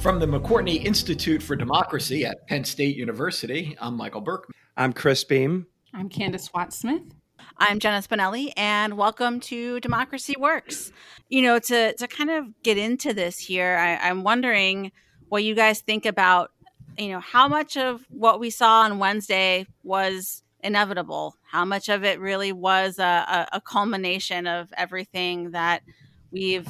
From the McCourtney Institute for Democracy at Penn State University, I'm Michael Berkman. I'm Chris Beem. I'm Candis Watts Smith. I'm Jenna Spinelli, and welcome to Democracy Works. You know, to to kind of get into this here, I, I'm wondering what you guys think about. You know, how much of what we saw on Wednesday was inevitable? How much of it really was a, a, a culmination of everything that we've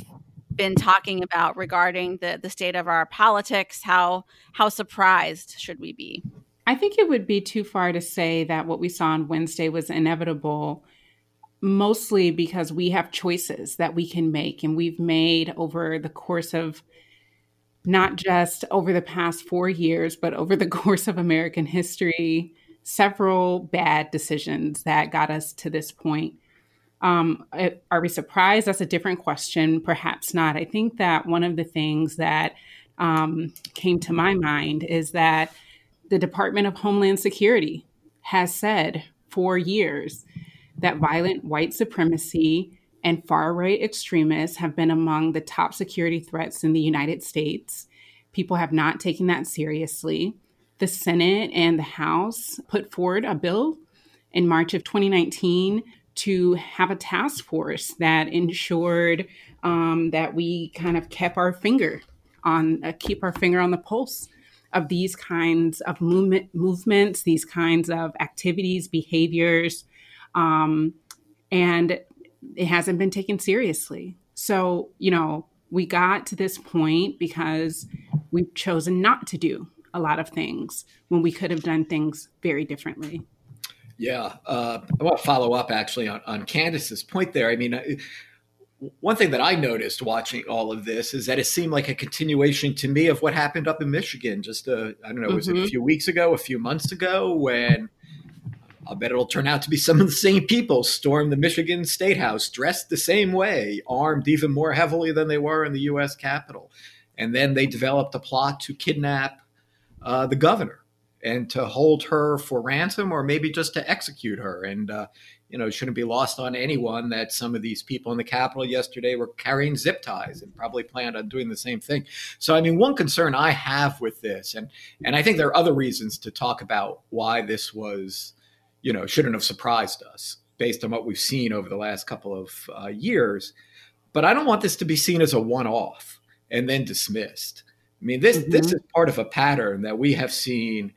been talking about regarding the the state of our politics how how surprised should we be? I think it would be too far to say that what we saw on wednesday was inevitable mostly because we have choices that we can make and we've made over the course of not just over the past 4 years but over the course of american history several bad decisions that got us to this point um, are we surprised? That's a different question. Perhaps not. I think that one of the things that um, came to my mind is that the Department of Homeland Security has said for years that violent white supremacy and far right extremists have been among the top security threats in the United States. People have not taken that seriously. The Senate and the House put forward a bill in March of 2019 to have a task force that ensured um, that we kind of kept our finger on uh, keep our finger on the pulse of these kinds of movement movements, these kinds of activities, behaviors, um, and it hasn't been taken seriously. So you know we got to this point because we've chosen not to do a lot of things when we could have done things very differently. Yeah, uh, I want to follow up actually on, on Candis's point there. I mean, uh, one thing that I noticed watching all of this is that it seemed like a continuation to me of what happened up in Michigan. Just uh, I don't know, mm-hmm. was it a mm-hmm. few weeks ago, a few months ago, when I bet it'll turn out to be some of the same people stormed the Michigan State House dressed the same way, armed even more heavily than they were in the U.S. Capitol, and then they developed a plot to kidnap uh, the governor and to hold her for ransom or maybe just to execute her. And, uh, you know, it shouldn't be lost on anyone that some of these people in the Capitol yesterday were carrying zip ties and probably planned on doing the same thing. So, I mean, one concern I have with this, and, and I think there are other reasons to talk about why this was, you know, shouldn't have surprised us based on what we've seen over the last couple of uh, years. But I don't want this to be seen as a one off and then dismissed. I mean, this mm-hmm. this is part of a pattern that we have seen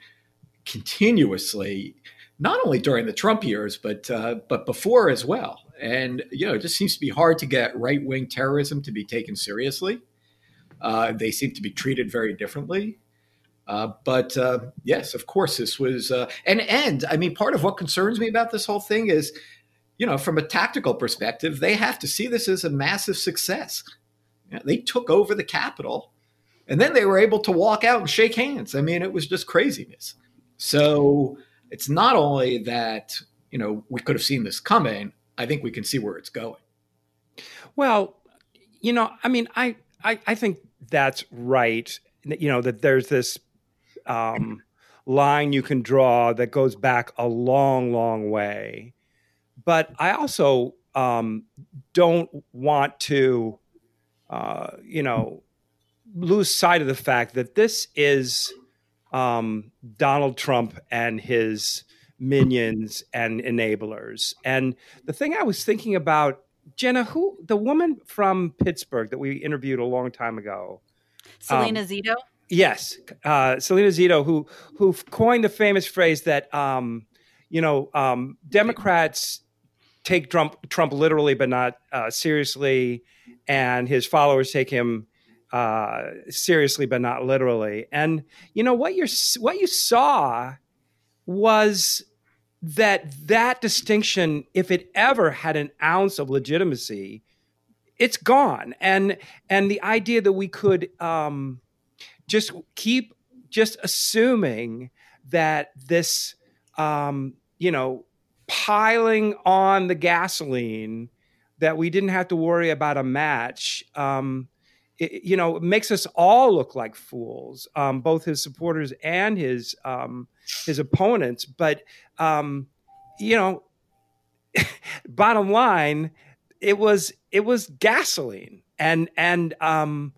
continuously, not only during the Trump years, but uh, but before as well. And you know, it just seems to be hard to get right wing terrorism to be taken seriously. Uh, they seem to be treated very differently. Uh, but uh, yes, of course, this was uh, and and I mean, part of what concerns me about this whole thing is, you know, from a tactical perspective, they have to see this as a massive success. You know, they took over the Capitol, and then they were able to walk out and shake hands. I mean, it was just craziness. So it's not only that, you know, we could have seen this coming, I think we can see where it's going. Well, you know, I mean, I, I, I think that's right. You know, that there's this um, line you can draw that goes back a long, long way. But I also um, don't want to, uh, you know, lose sight of the fact that this is um, Donald Trump and his minions and enablers. And the thing I was thinking about, Jenna, who the woman from Pittsburgh that we interviewed a long time ago, Salena um, Zito. Yes, uh, Salena Zito, who who coined the famous phrase that um, you know um, Democrats take Trump Trump literally but not uh, seriously, and his followers take him uh, seriously, but not literally. And you know what you what you saw was that that distinction, if it ever had an ounce of legitimacy, it's gone. And and the idea that we could um, just keep just assuming that this, um, you know, piling on the gasoline that we didn't have to worry about a match. Um, it, you know, makes us all look like fools, um, both his supporters and his um, his opponents. But um, you know, bottom line, it was it was gasoline, and and um,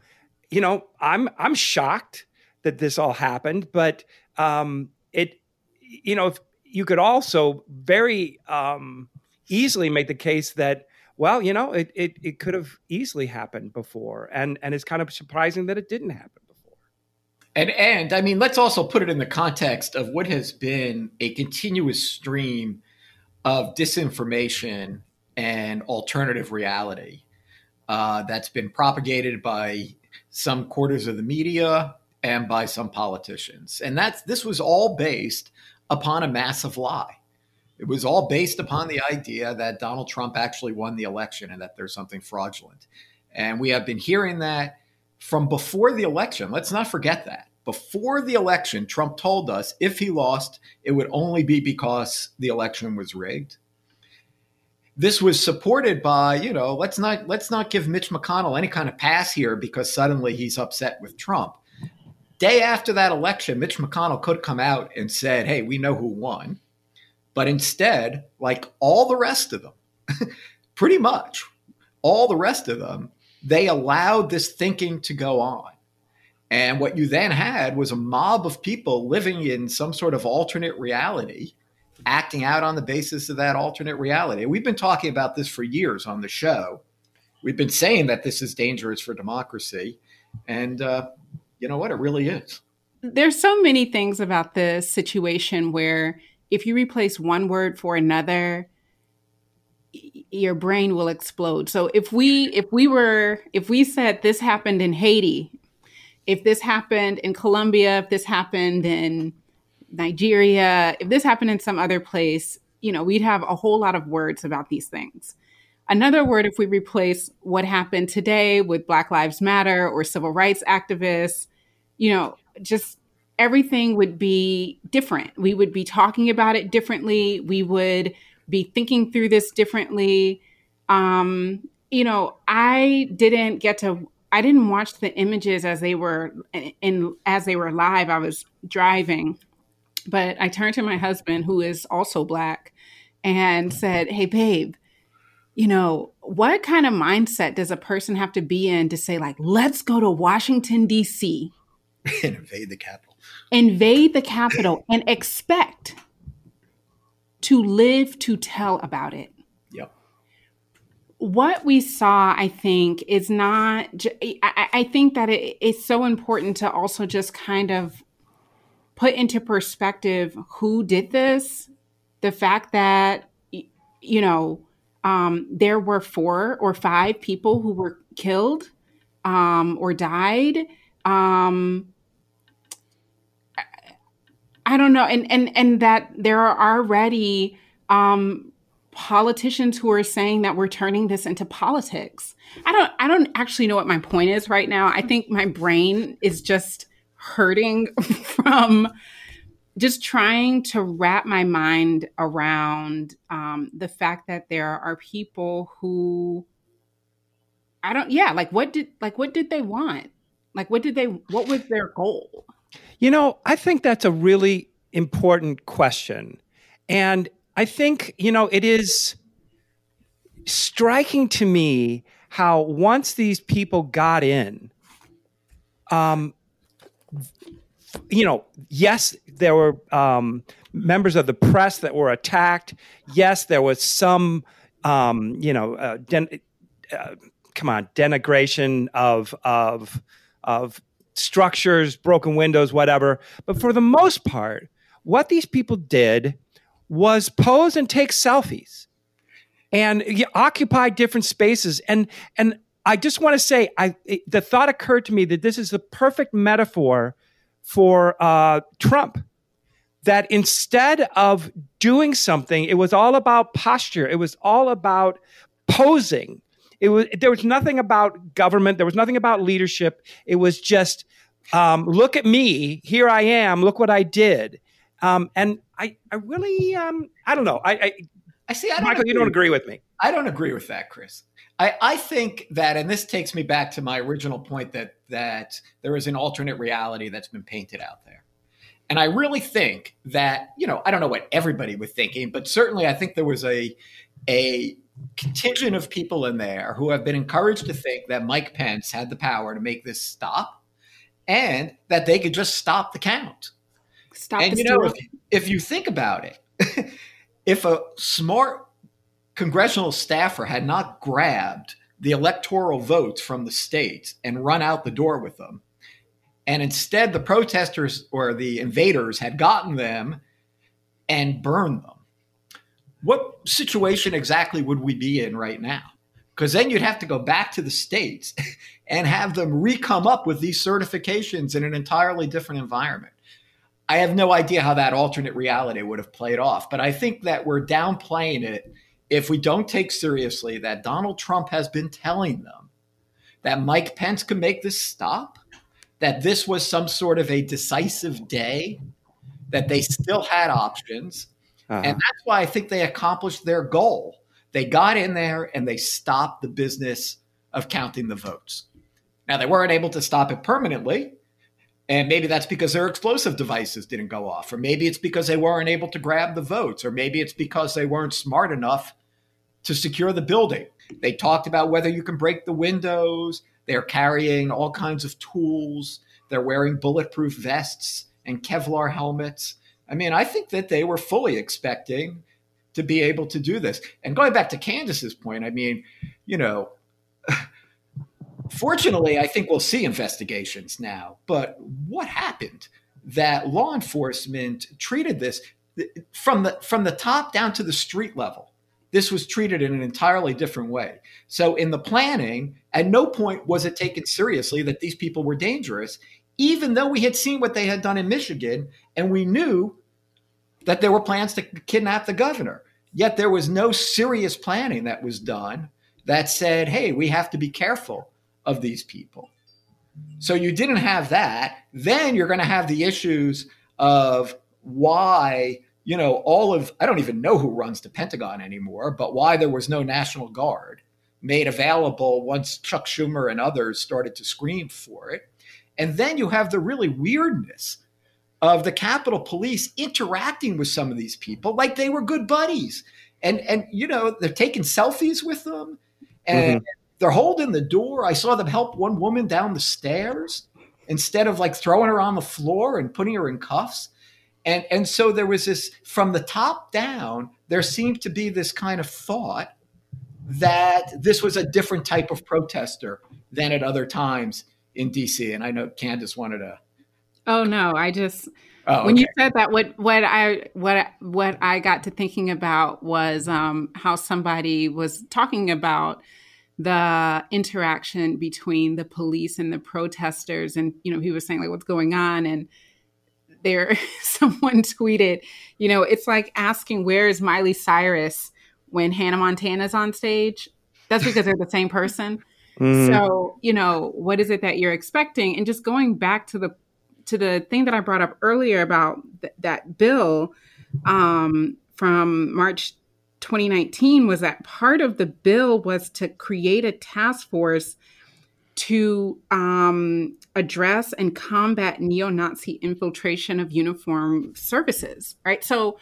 you know, I'm I'm shocked that this all happened, but um, it, you know, if you could also very um, easily make the case that well, you know, it, it, it could have easily happened before. And, and it's kind of surprising that it didn't happen before. And, and I mean, let's also put it in the context of what has been a continuous stream of disinformation and alternative reality uh, that's been propagated by some quarters of the media and by some politicians. And that's this was all based upon a massive lie. It was all based upon the idea that Donald Trump actually won the election and that there's something fraudulent. And we have been hearing that from before the election. Let's not forget that. Before the election, Trump told us if he lost, it would only be because the election was rigged. This was supported by, you know, let's not let's not give Mitch McConnell any kind of pass here because suddenly he's upset with Trump. Day after that election, Mitch McConnell could come out and said, "Hey, we know who won." But instead, like all the rest of them, pretty much all the rest of them, they allowed this thinking to go on. And what you then had was a mob of people living in some sort of alternate reality, acting out on the basis of that alternate reality. We've been talking about this for years on the show. We've been saying that this is dangerous for democracy. And uh, you know what? It really is. There's so many things about this situation where if you replace one word for another, your brain will explode. So if we if we were if we said this happened in Haiti, if this happened in Colombia, if this happened in Nigeria, if this happened in some other place, you know, we'd have a whole lot of words about these things. Another word if we replace what happened today with Black Lives Matter or civil rights activists, you know, just everything would be different. We would be talking about it differently. We would be thinking through this differently. Um, you know, I didn't get to I didn't watch the images as they were in as they were live. I was driving. But I turned to my husband who is also black and said, "Hey babe, you know, what kind of mindset does a person have to be in to say like, let's go to Washington D.C. and invade the Capitol?" Invade the capital and expect to live to tell about it. Yep. What we saw, I think, is not, I, think that it's so important to also just kind of put into perspective who did this, the fact that, you know, um, there were four or five people who were killed um, or died. Um, I don't know, and and and that there are already um, politicians who are saying that we're turning this into politics. I don't I don't actually know what my point is right now. I think my brain is just hurting from just trying to wrap my mind around um, the fact that there are people who I don't yeah like what did like what did they want like what did they what was their goal you know, I think that's a really important question. And I think, you know, it is striking to me how once these people got in, um, you know, yes, there were um, members of the press that were attacked. Yes, there was some, um, you know, uh, den- uh, come on, denigration of of of structures, broken windows, whatever. But for the most part, what these people did was pose and take selfies and occupy different spaces. And and I just want to say, I the thought occurred to me that this is the perfect metaphor for uh, Trump. That instead of doing something, it was all about posture. It was all about posing it was there was nothing about government. There was nothing about leadership. It was just um, look at me. Here I am. Look what I did. Um, and I, I really, um, I don't know. I, I, I see. I Michael, agree. you don't agree with me. I don't agree with that, Chris. I, I think that, and this takes me back to my original point that that there is an alternate reality that's been painted out there. And I really think that, you know, I don't know what everybody was thinking, but certainly I think there was a a contingent of people in there who have been encouraged to think that Mike Pence had the power to make this stop and that they could just stop the count. Stop and the you know, if, if you think about it, if a smart congressional staffer had not grabbed the electoral votes from the states and run out the door with them, and instead the protesters or the invaders had gotten them and burned them, what situation exactly would we be in right now? Because then you'd have to go back to the states and have them re come up with these certifications in an entirely different environment. I have no idea how that alternate reality would have played off, but I think that we're downplaying it if we don't take seriously that Donald Trump has been telling them that Mike Pence can make this stop, that this was some sort of a decisive day, that they still had options. Uh-huh. And that's why I think they accomplished their goal. They got in there and they stopped the business of counting the votes. Now, they weren't able to stop it permanently. And maybe that's because their explosive devices didn't go off, or maybe it's because they weren't able to grab the votes, or maybe it's because they weren't smart enough to secure the building. They talked about whether you can break the windows. They're carrying all kinds of tools. They're wearing bulletproof vests and Kevlar helmets. I mean, I think that they were fully expecting to be able to do this. And going back to Candis's point, I mean, you know, fortunately, I think we'll see investigations now. But what happened that law enforcement treated this from the from the top down to the street level? This was treated in an entirely different way. So in the planning, at no point was it taken seriously that these people were dangerous, even though we had seen what they had done in Michigan and we knew that there were plans to kidnap the governor. Yet there was no serious planning that was done that said, hey, we have to be careful of these people. So you didn't have that. Then you're going to have the issues of why, you know, all of, I don't even know who runs the Pentagon anymore, but why there was no National Guard made available once Chuck Schumer and others started to scream for it. And then you have the really weirdness of the Capitol Police interacting with some of these people like they were good buddies. And and you know, they're taking selfies with them and mm-hmm. they're holding the door. I saw them help one woman down the stairs instead of like throwing her on the floor and putting her in cuffs. And and so there was this from the top down, there seemed to be this kind of thought that this was a different type of protester than at other times in DC. And I know Candis wanted to Oh no, I just oh, okay. when you said that, what what I what what I got to thinking about was um, how somebody was talking about the interaction between the police and the protesters, and you know he was saying like what's going on, and there someone tweeted, you know, it's like asking where is Miley Cyrus when Hannah Montana's on stage. That's because they're the same person. Mm. So, you know, what is it that you're expecting? And just going back to the to the thing that I brought up earlier about th- that bill um, from March 2019 was that part of the bill was to create a task force to um, address and combat neo-Nazi infiltration of uniform services. Right, so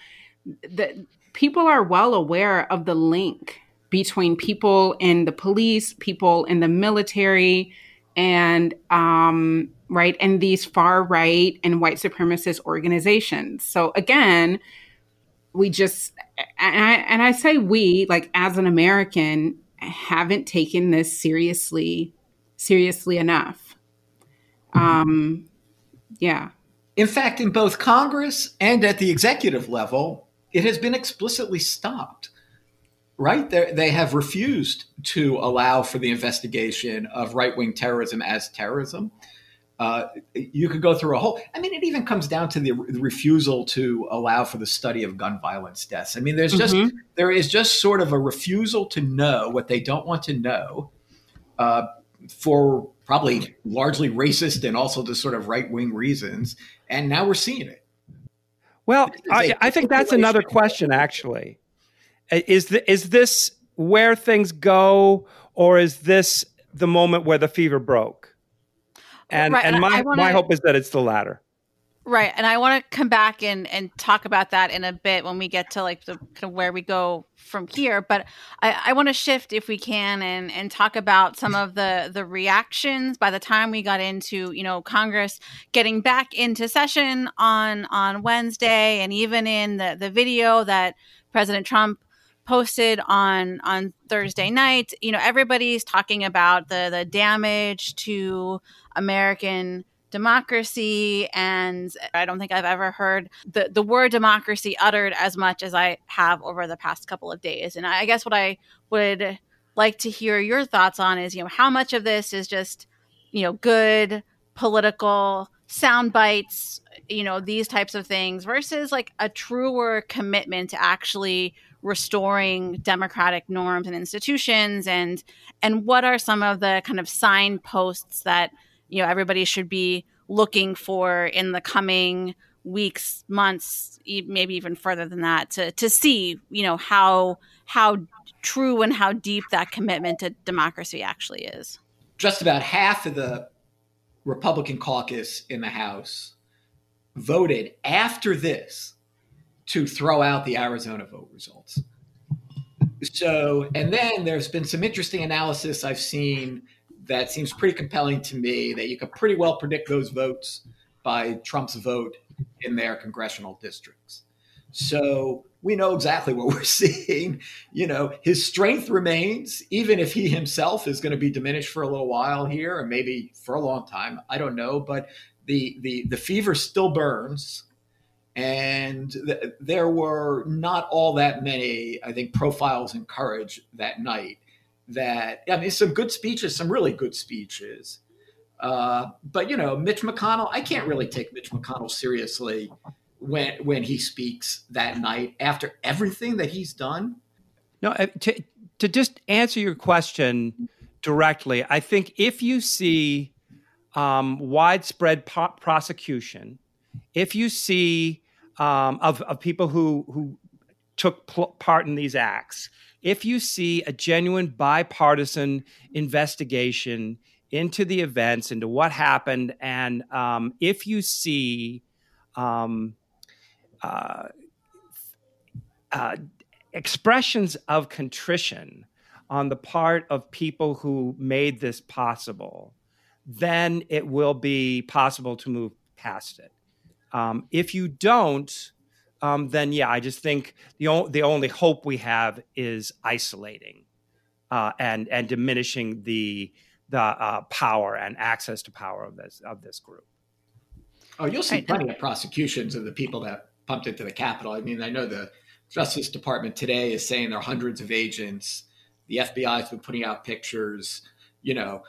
the people are well aware of the link between people in the police, people in the military, and um, right and these far right and white supremacist organizations. So again we just and I, and I say we like as an american haven't taken this seriously seriously enough. Um yeah. In fact in both congress and at the executive level it has been explicitly stopped right? They're, they have refused to allow for the investigation of right wing terrorism as terrorism. Uh, you could go through a whole. I mean, it even comes down to the, the refusal to allow for the study of gun violence deaths. I mean, there's just mm-hmm. there is just sort of a refusal to know what they don't want to know, uh, for probably largely racist and also the sort of right wing reasons. And now we're seeing it. Well, I, I think that's another question, actually. Uh, is the, is this where things go, or is this the moment where the fever broke? And right, and, and my wanna, my hope is that it's the latter. Right. And I want to come back and, and talk about that in a bit when we get to like the kind of where we go from here. But I, I want to shift if we can and, and talk about some of the, the reactions by the time we got into, you know, Congress getting back into session on on Wednesday and even in the, the video that President Trump posted on on Thursday night, you know, everybody's talking about the the damage to American democracy. And i don't think i've ever heard the, the word democracy uttered as much as i have over the past couple of days. And i guess what i would like to hear your thoughts on is you know how much of this is just you know good political sound bites you know these types of things versus like a truer commitment to actually restoring democratic norms and institutions and and what are some of the kind of signposts that you know everybody should be looking for in the coming weeks months maybe even further than that to to see you know how how true and how deep that commitment to democracy actually is? Just about half of the republican caucus in the house voted after this to throw out the arizona vote results so and then there's been some interesting analysis i've seen that seems pretty compelling to me that you could pretty well predict those votes by Trump's vote in their congressional districts. So we know exactly what we're seeing. You know, his strength remains, even if he himself is going to be diminished for a little while here, and maybe for a long time. I don't know, but the the the fever still burns, and th- there were not all that many, I think, profiles in courage that night that I mean, some good speeches, some really good speeches. Uh, but you know, Mitch McConnell, I can't really take Mitch McConnell seriously when when he speaks that night after everything that he's done. No, to to just answer your question directly, I think if you see um, widespread po- prosecution, if you see um, of of people who who took pl- part in these acts, if you see a genuine bipartisan investigation into the events, into what happened, and um, if you see um, uh, uh, expressions of contrition on the part of people who made this possible, then it will be possible to move past it. Um, if you don't, um, then yeah, I just think the o- the only hope we have is isolating uh, and and diminishing the the uh, power and access to power of this of this group. Oh, you'll see plenty of prosecutions of the people that pumped into the Capitol. I mean, I know the Justice Department today is saying there are hundreds of agents. The FBI has been putting out pictures. You know,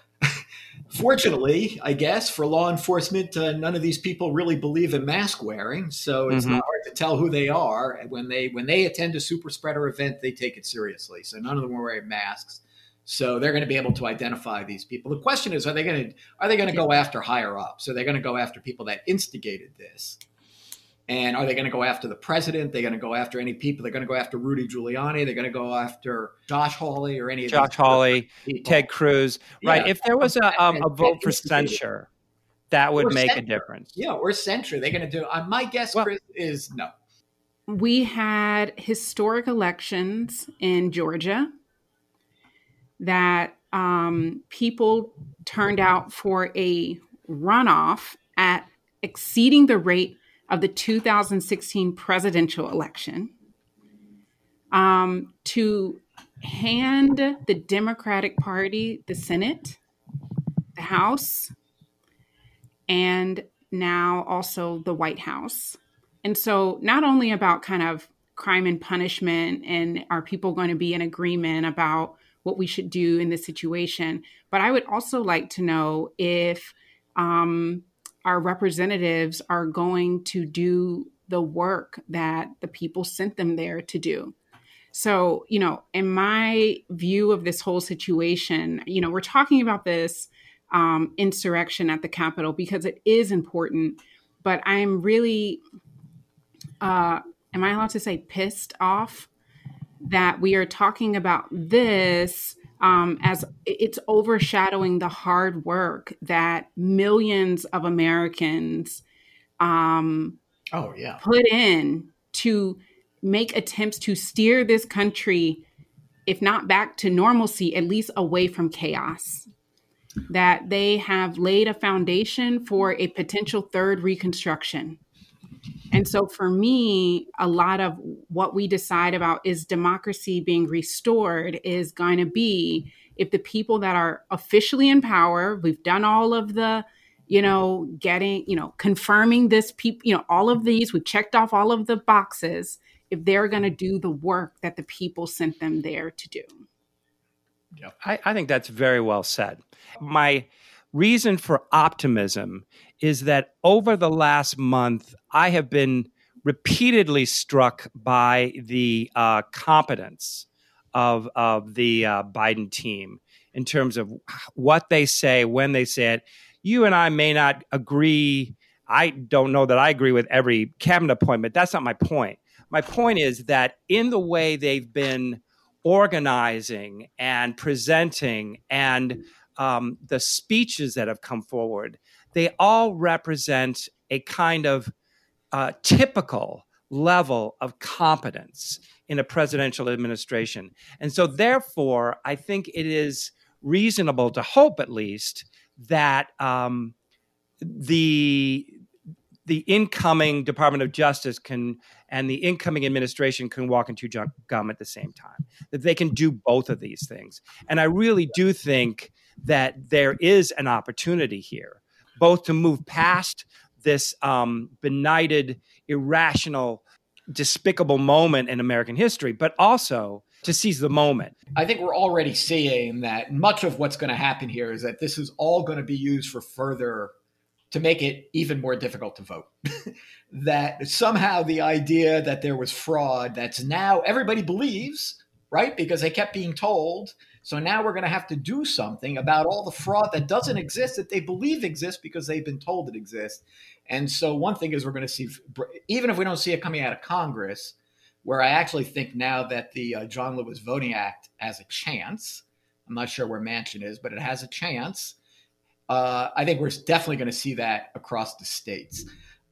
fortunately, I guess for law enforcement, uh, none of these people really believe in mask wearing, so it's mm-hmm. not hard to tell who they are. When they when they attend a super spreader event, they take it seriously. So none of them are wearing masks. So they're going to be able to identify these people. The question is, are they going to are they going to go after higher ups? Are they going to go after people that instigated this? And are they going to go after the president? They're going to go after any people. They're going to go after Rudy Giuliani. They're going to go after Josh Hawley or any of Josh Hawley, Ted Cruz. Right. Yeah. If there was a, um, a vote for censure, that would or make censure. a difference. Yeah, or censure. They're going to do. Uh, my guess, well, Chris, is no. We had historic elections in Georgia that um, people turned out for a runoff at exceeding the rate of the 2016 presidential election um, to hand the Democratic Party the Senate, the House, and now also the White House. And so, not only about kind of crime and punishment, and are people going to be in agreement about what we should do in this situation, but I would also like to know if um, our representatives are going to do the work that the people sent them there to do. So, you know, in my view of this whole situation, you know, we're talking about this um, insurrection at the Capitol because it is important, but I'm really, uh, am I allowed to say pissed off that we are talking about this um, as it's overshadowing the hard work that millions of Americans um, oh yeah. put in to make attempts to steer this country if not back to normalcy at least away from chaos. That they have laid a foundation for a potential third reconstruction and so for me a lot of what we decide about is democracy being restored is going to be if the people that are officially in power we've done all of the you know, getting, you know, confirming this people, you know, all of these, we've checked off all of the boxes if they're going to do the work that the people sent them there to do. Yeah, I, I think that's very well said. My reason for optimism is that over the last month, I have been repeatedly struck by the uh, competence of, of the uh, Biden team in terms of what they say, when they say it you and I may not agree. I don't know that I agree with every cabinet appointment. That's not my point. My point is that in the way they've been organizing and presenting and um, the speeches that have come forward, they all represent a kind of uh, typical level of competence in a presidential administration. And so, therefore, I think it is reasonable to hope, at least, that um, the the incoming Department of Justice can and the incoming administration can walk and chew gum at the same time. That they can do both of these things, and I really do think that there is an opportunity here, both to move past this um, benighted, irrational, despicable moment in American history, but also to seize the moment. I think we're already seeing that much of what's going to happen here is that this is all going to be used for further to make it even more difficult to vote. that somehow the idea that there was fraud that's now everybody believes, right? Because they kept being told. So now we're going to have to do something about all the fraud that doesn't exist that they believe exists because they've been told it exists. And so one thing is we're going to see, even if we don't see it coming out of Congress, where I actually think now that the uh, John Lewis Voting Act has a chance. I'm not sure where Manchin is, but it has a chance. Uh, I think we're definitely going to see that across the states.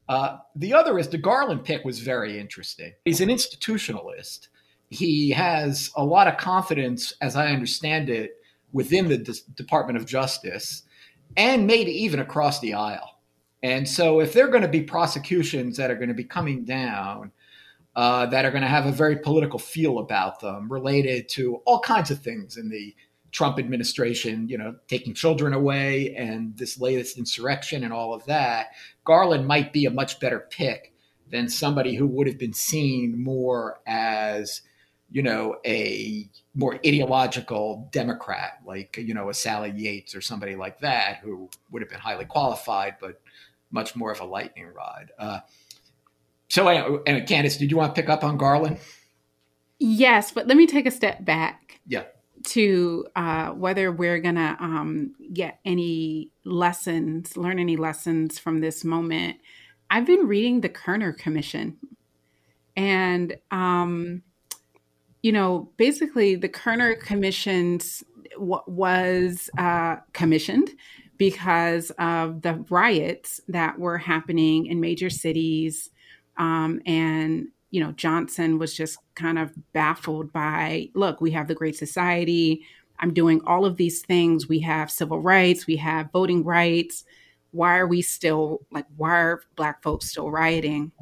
Uh, the other is the Garland pick was very interesting. He's an institutionalist. He has a lot of confidence, as I understand it, within the D- Department of Justice and maybe even across the aisle. And so, if there are going to be prosecutions that are going to be coming down, uh, that are going to have a very political feel about them related to all kinds of things in the Trump administration, you know, taking children away and this latest insurrection and all of that. Garland might be a much better pick than somebody who would have been seen more as, you know, a more ideological Democrat, like, you know, a Sally Yates or somebody like that, who would have been highly qualified, but much more of a lightning rod. Uh, so, and Candis, did you want to pick up on Garland? Yes, but let me take a step back. Yeah. To uh, whether we're going to um, get any lessons, learn any lessons from this moment. I've been reading the Kerner Commission. And, um, you know, basically the Kerner Commission's w- was uh, commissioned because of the riots that were happening in major cities um, and you know, Johnson was just kind of baffled by, look, we have the Great Society. I'm doing all of these things. We have civil rights. We have voting rights. Why are we still like? Why are Black folks still rioting?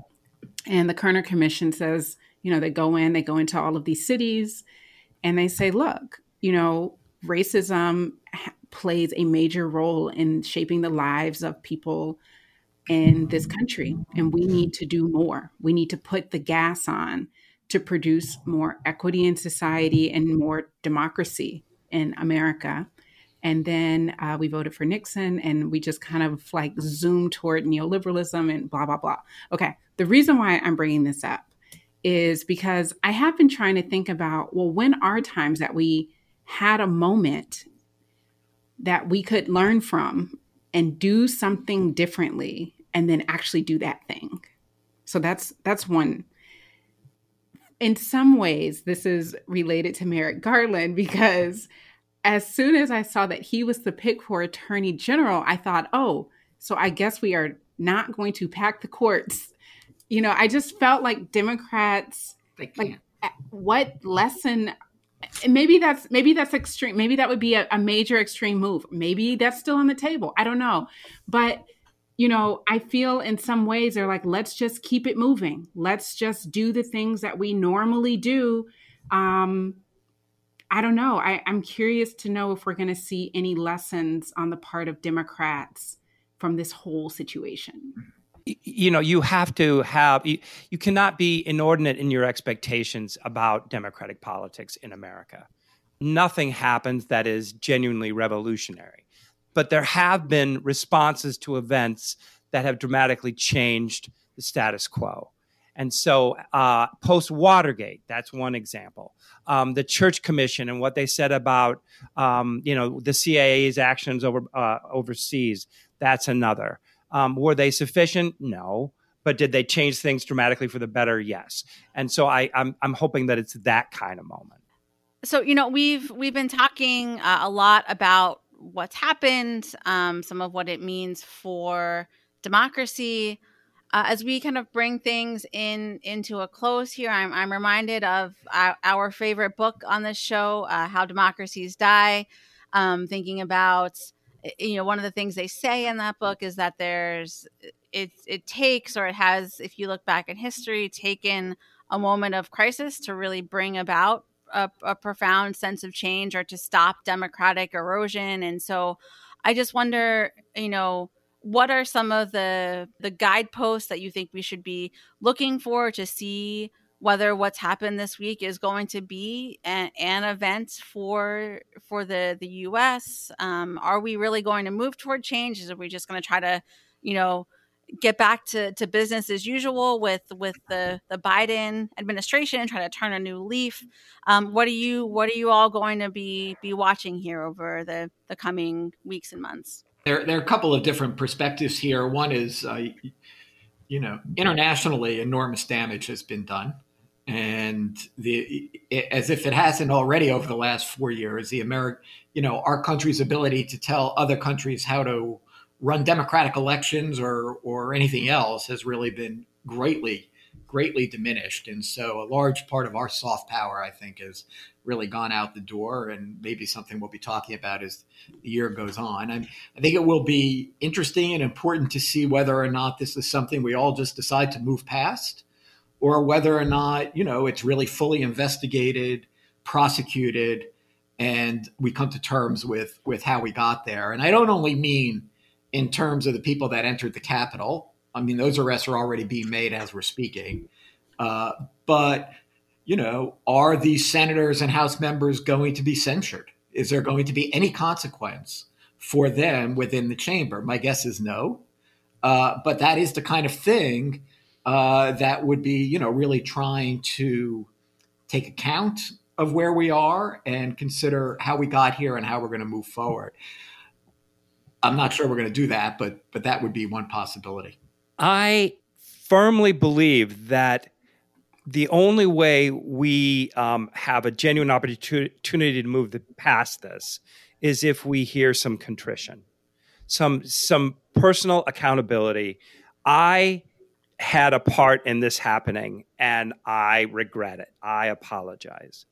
And the Kerner Commission says, you know, they go in, they go into all of these cities, and they say, look, you know, racism plays a major role in shaping the lives of people in this country, and we need to do more. We need to put the gas on to produce more equity in society and more democracy in America. And then uh, we voted for Nixon, and we just kind of like zoomed toward neoliberalism and blah, blah, blah. Okay. The reason why I'm bringing this up is because I have been trying to think about well, when are times that we had a moment that we could learn from and do something differently and then actually do that thing. So that's that's one. In some ways, this is related to Merrick Garland because as soon as I saw that he was the pick for attorney general, I thought, oh, so I guess we are not going to pack the courts. You know, I just felt like Democrats like what lesson maybe that's maybe that's extreme maybe that would be a, a, major extreme move. Maybe that's still on the table. I don't know. But you know i feel in some ways they're like let's just keep it moving. Let's just do the things that we normally do. Um i don't know. I, i'm curious to know if we're going to see any lessons on the part of democrats from this whole situation you know you have to have you, you, cannot be inordinate in your expectations about democratic politics in america. Nothing happens that is genuinely revolutionary. But there have been responses to events that have dramatically changed the status quo. And so uh, post watergate that's one example. Um, the church commission and what they said about um, you know the cia's actions over uh, overseas that's another um, were they sufficient? No. But did they change things dramatically for the better? Yes. And so I, I'm, I'm hoping that it's that kind of moment. So you know we've we've been talking uh, a lot about what's happened, um, some of what it means for democracy. Uh, as we kind of bring things in into a close here, I'm, I'm reminded of our, our favorite book on this show, uh, "How Democracies Die." Um, thinking about Eh, you know one of the things they say in that book is that there's eh, it it takes or it has if you look back in history taken a moment of crisis to really bring about a, a profound sense of change or to stop democratic erosion. And so i just wonder you know what are some of the the guideposts that you think we should be looking for to see whether what's happened this week is going to be an, an event for for the the U.S. Um, are we really going to move toward change? Is are we just going to try to, you know, get back to, to business as usual with with the the Biden administration, try to turn a new leaf? Um, what are you What are you all going to be be watching here over the the coming weeks and months? There, there are a couple of different perspectives here. One is, uh, you know, internationally, enormous damage has been done and the as if it hasn't already over the last four years, the American, you know, our country's ability to tell other countries how to run democratic elections or or anything else has really been greatly greatly diminished, and so a large part of our soft power, I think, has really gone out the door, and maybe something we'll be talking about as the year goes on. I think it will be interesting and important to see whether or not this is something we all just decide to move past or whether or not you know it's really fully investigated, prosecuted, and we come to terms with with how we got there. And I don't only mean in terms of the people that entered the Capitol. I mean those arrests are already being made as we're speaking, uh, but you know, are these senators and House members going to be censured? Is there going to be any consequence for them within the chamber? My guess is no. Uh, but that is the kind of thing uh, that would be, you know, really trying to take account of where we are and consider how we got here and how we're going to move forward. I'm not sure we're going to do that, but but that would be one possibility. I firmly believe that the only way we um, have a genuine opportunity to move the, past this is if we hear some contrition, some some personal accountability. I had a part in this happening and I regret it. I apologize.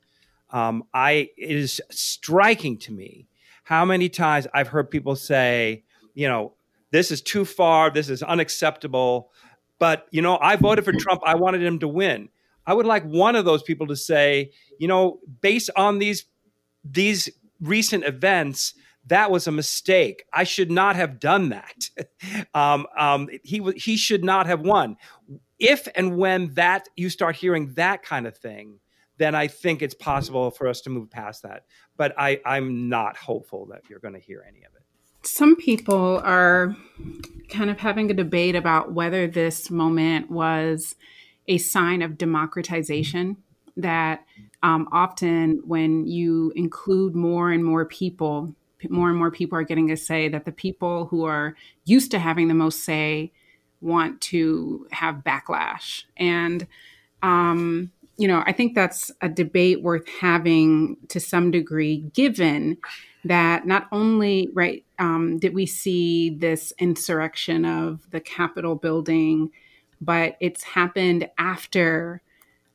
Um, I it is striking to me how many times I've heard people say, you know, this is too far, this is unacceptable. But you know, I voted for Trump. I wanted him to win. I would like one of those people to say, you know, based on these these recent events, that was a mistake. I should not have done that. um, um, he he should not have won. If and when that you start hearing that kind of thing, then I think it's possible for us to move past that. But I, I'm not hopeful that you're going to hear any of it. Some people are kind of having a debate about whether this moment was a sign of democratization. That um, often, when you include more and more people more and more people are getting a say that the people who are used to having the most say want to have backlash and um, you know i think that's a debate worth having to some degree given that not only right um, did we see this insurrection of the Capitol building, but it's happened after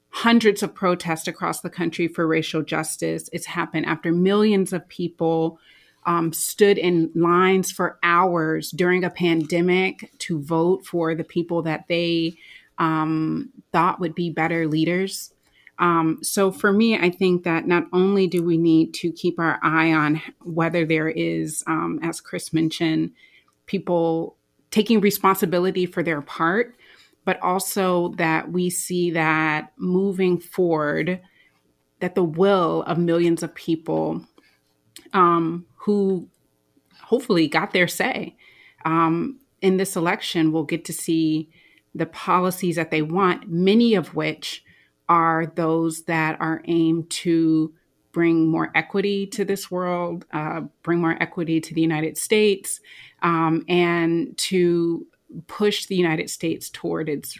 hundreds of protests across the country for racial justice. It's happened after millions of people um, stood in lines for hours during a pandemic to vote for the people that they um, thought would be better leaders. Um, so for me, I think that not only do we need to keep our eye on whether there is, um, as Chris mentioned, people taking responsibility for their part, but also that we see that moving forward, that the will of millions of people um, who hopefully got their say um, in this election will get to see the policies that they want, many of which are those that are aimed to bring more equity to this world, uh, bring more equity to the United States, um, and to push the United States toward its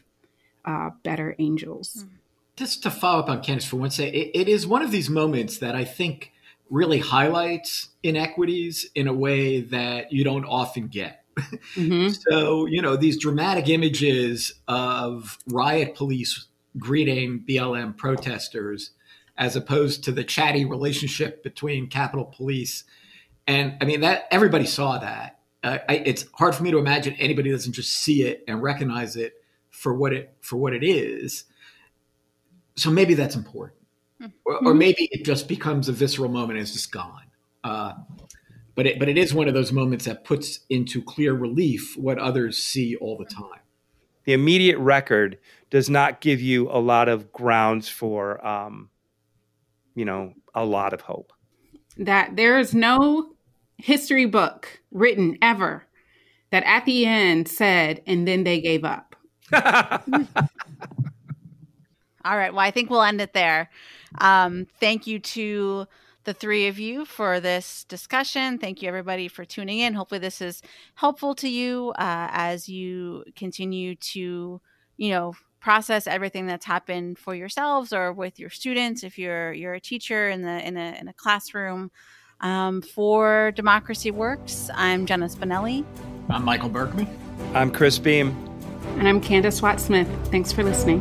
uh, better angels. Just to follow up on Candis for one second, it, it is one of these moments that I think really highlights inequities in a way that you don't often get. Mm-hmm. so, you know, these dramatic images of riot police greeting BLM protesters as opposed to the chatty relationship between Capitol Police. And I mean, that everybody saw that. Uh, I, it's hard for me to imagine anybody doesn't just see it and recognize it for what it for what it is. So maybe that's important. Or, or, maybe it just becomes a visceral moment and it's just gone. Uh, but it but it is one of those moments that puts into clear relief what others see all the time. The immediate record does not give you a lot of grounds for, um, you know, a lot of hope. That there is no history book written ever that at the end said, and then they gave up. All right. Well, I think we'll end it there. Um, thank you to the three of you for this discussion. Thank you, everybody, for tuning in. Hopefully, this is helpful to you uh, as you continue to, you know, process everything that's happened for yourselves or with your students if you're you're a teacher in the in a, in a classroom um, for democracy works i'm jenna spinelli i'm michael berkman i'm chris beem and i'm candis watts smith thanks for listening